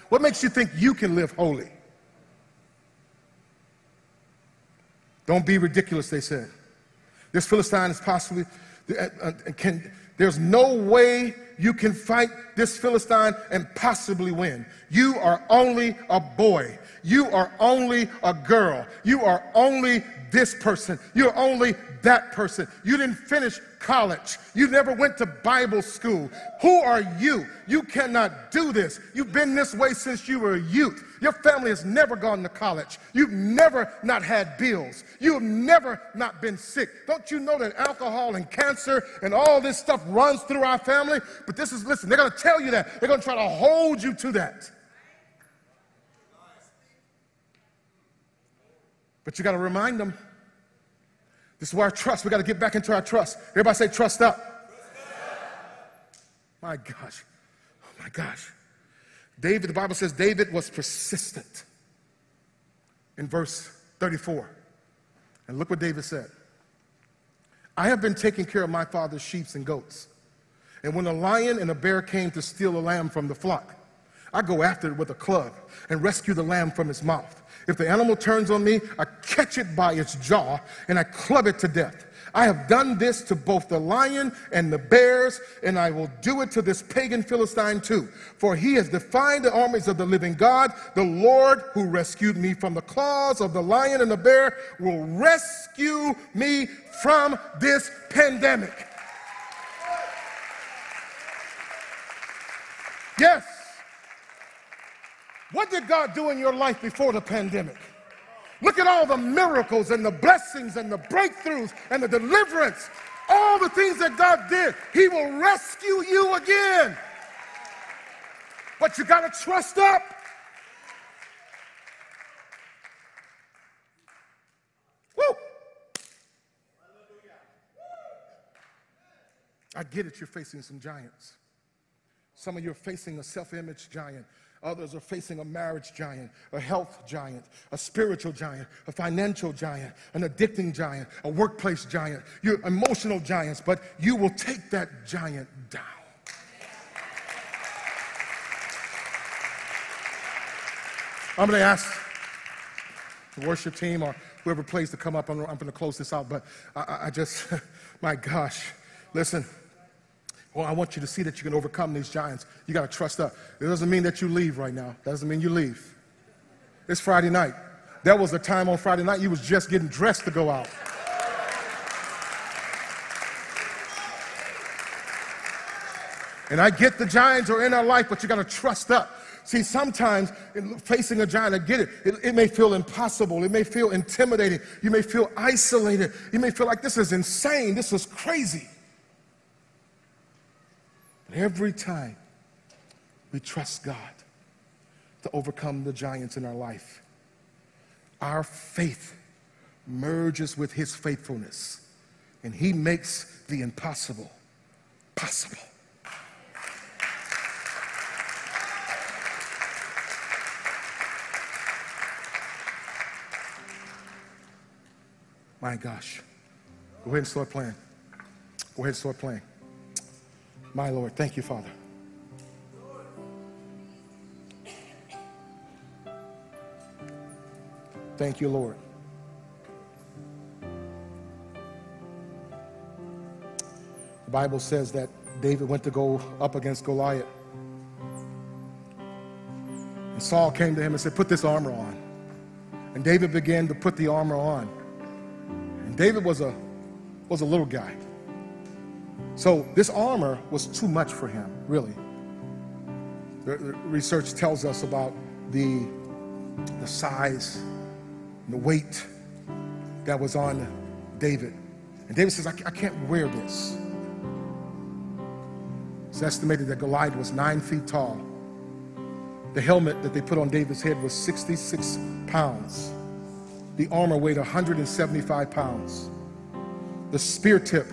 What makes you think you can live holy? Don't be ridiculous, they said. This Philistine is possibly, uh, uh, can, there's no way you can fight this Philistine and possibly win. You are only a boy. You are only a girl. You are only this person. You're only that person. You didn't finish college. You never went to Bible school. Who are you? You cannot do this. You've been this way since you were a youth. Your family has never gone to college. You've never not had bills. You've never not been sick. Don't you know that alcohol and cancer and all this stuff runs through our family? But this is, listen, they're going to tell you that. They're going to try to hold you to that. But you got to remind them. This is where our trust, we got to get back into our trust. Everybody say, trust up. My gosh. Oh my gosh. David, the Bible says David was persistent in verse 34. And look what David said I have been taking care of my father's sheep and goats. And when a lion and a bear came to steal a lamb from the flock, I go after it with a club and rescue the lamb from its mouth. If the animal turns on me, I catch it by its jaw and I club it to death. I have done this to both the lion and the bears, and I will do it to this pagan Philistine too. For he has defied the armies of the living God. The Lord who rescued me from the claws of the lion and the bear will rescue me from this pandemic. Yes. What did God do in your life before the pandemic? Look at all the miracles and the blessings and the breakthroughs and the deliverance. All the things that God did. He will rescue you again. But you got to trust up. Woo! I get it, you're facing some giants. Some of you are facing a self image giant. Others are facing a marriage giant, a health giant, a spiritual giant, a financial giant, an addicting giant, a workplace giant. You're emotional giants, but you will take that giant down. I'm going to ask the worship team or whoever plays to come up. I'm, I'm going to close this out, but I, I just, my gosh, listen. Well, I want you to see that you can overcome these giants. You got to trust up. It doesn't mean that you leave right now. That doesn't mean you leave. It's Friday night. That was a time on Friday night you was just getting dressed to go out. And I get the giants are in our life, but you got to trust up. See, sometimes facing a giant, I get it, it, it, may feel impossible. It may feel intimidating. You may feel isolated. You may feel like this is insane. This is crazy. Every time we trust God to overcome the giants in our life, our faith merges with His faithfulness, and He makes the impossible possible. My gosh. Go ahead and start playing. Go ahead and start playing. My Lord, thank you, Father. Thank you, Lord. The Bible says that David went to go up against Goliath. And Saul came to him and said, Put this armor on. And David began to put the armor on. And David was a, was a little guy. So this armor was too much for him, really. The, the research tells us about the, the size, the weight that was on David. And David says, I, I can't wear this. It's estimated that Goliath was nine feet tall. The helmet that they put on David's head was 66 pounds. The armor weighed 175 pounds. The spear tip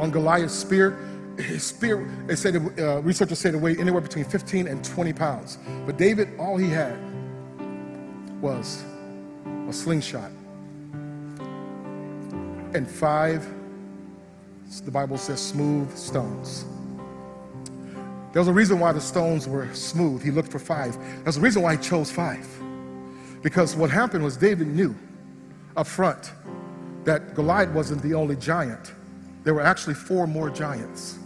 on Goliath's spear, his spear, they said, uh, researchers said it weighed anywhere between 15 and 20 pounds. But David, all he had was a slingshot and five, the Bible says, smooth stones. There was a reason why the stones were smooth. He looked for five. There's a reason why he chose five. Because what happened was David knew up front that Goliath wasn't the only giant. There were actually four more giants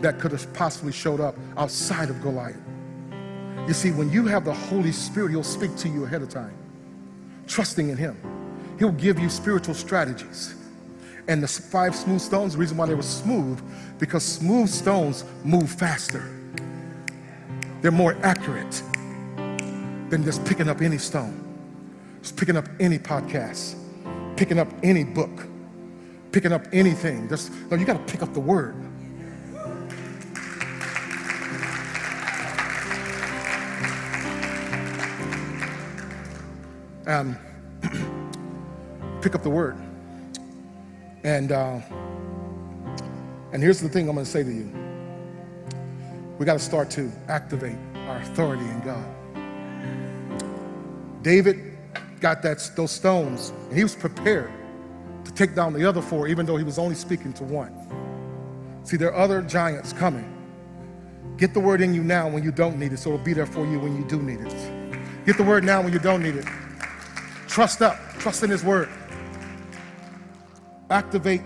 that could have possibly showed up outside of Goliath. You see, when you have the Holy Spirit, He'll speak to you ahead of time, trusting in Him. He'll give you spiritual strategies. And the five smooth stones, the reason why they were smooth, because smooth stones move faster. They're more accurate than just picking up any stone, just picking up any podcast, picking up any book, picking up anything. Just, no, you got to pick up the word. Um, pick up the word. And uh, and here's the thing I'm going to say to you. We got to start to activate our authority in God. David got that those stones, and he was prepared to take down the other four, even though he was only speaking to one. See, there are other giants coming. Get the word in you now when you don't need it, so it'll be there for you when you do need it. Get the word now when you don't need it. Trust up, trust in his word. Activate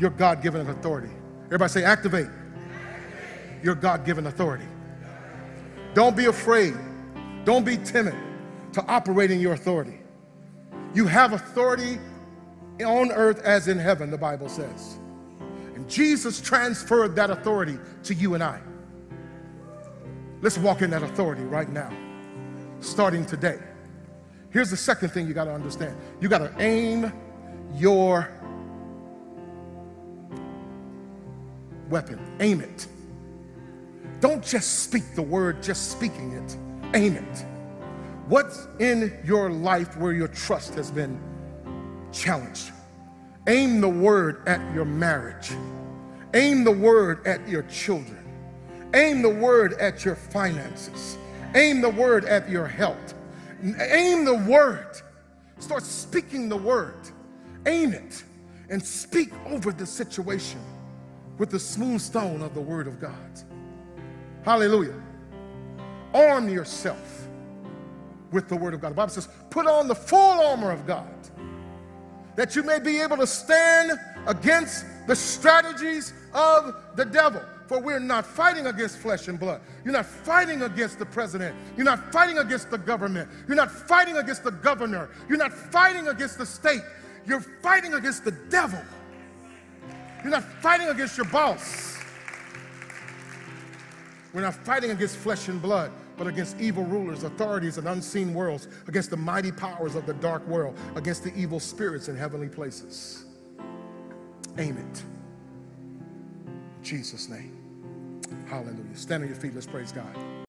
your God given authority. Everybody say, activate, activate. your God given authority. Don't be afraid. Don't be timid to operate in your authority. You have authority on earth as in heaven, the Bible says. And Jesus transferred that authority to you and I. Let's walk in that authority right now, starting today. Here's the second thing you got to understand you got to aim your weapon. Aim it. Don't just speak the word, just speaking it. Aim it. What's in your life where your trust has been challenged? Aim the word at your marriage. Aim the word at your children. Aim the word at your finances. Aim the word at your health. Aim the word. Start speaking the word. Aim it and speak over the situation with the smooth stone of the Word of God. Hallelujah. Arm yourself with the Word of God. The Bible says, put on the full armor of God that you may be able to stand against the strategies of the devil. For we're not fighting against flesh and blood. You're not fighting against the president. You're not fighting against the government. You're not fighting against the governor. You're not fighting against the state. You're fighting against the devil. You're not fighting against your boss. We're not fighting against flesh and blood, but against evil rulers, authorities, and unseen worlds, against the mighty powers of the dark world, against the evil spirits in heavenly places. Aim it. In Jesus' name. Hallelujah. Stand on your feet. Let's praise God.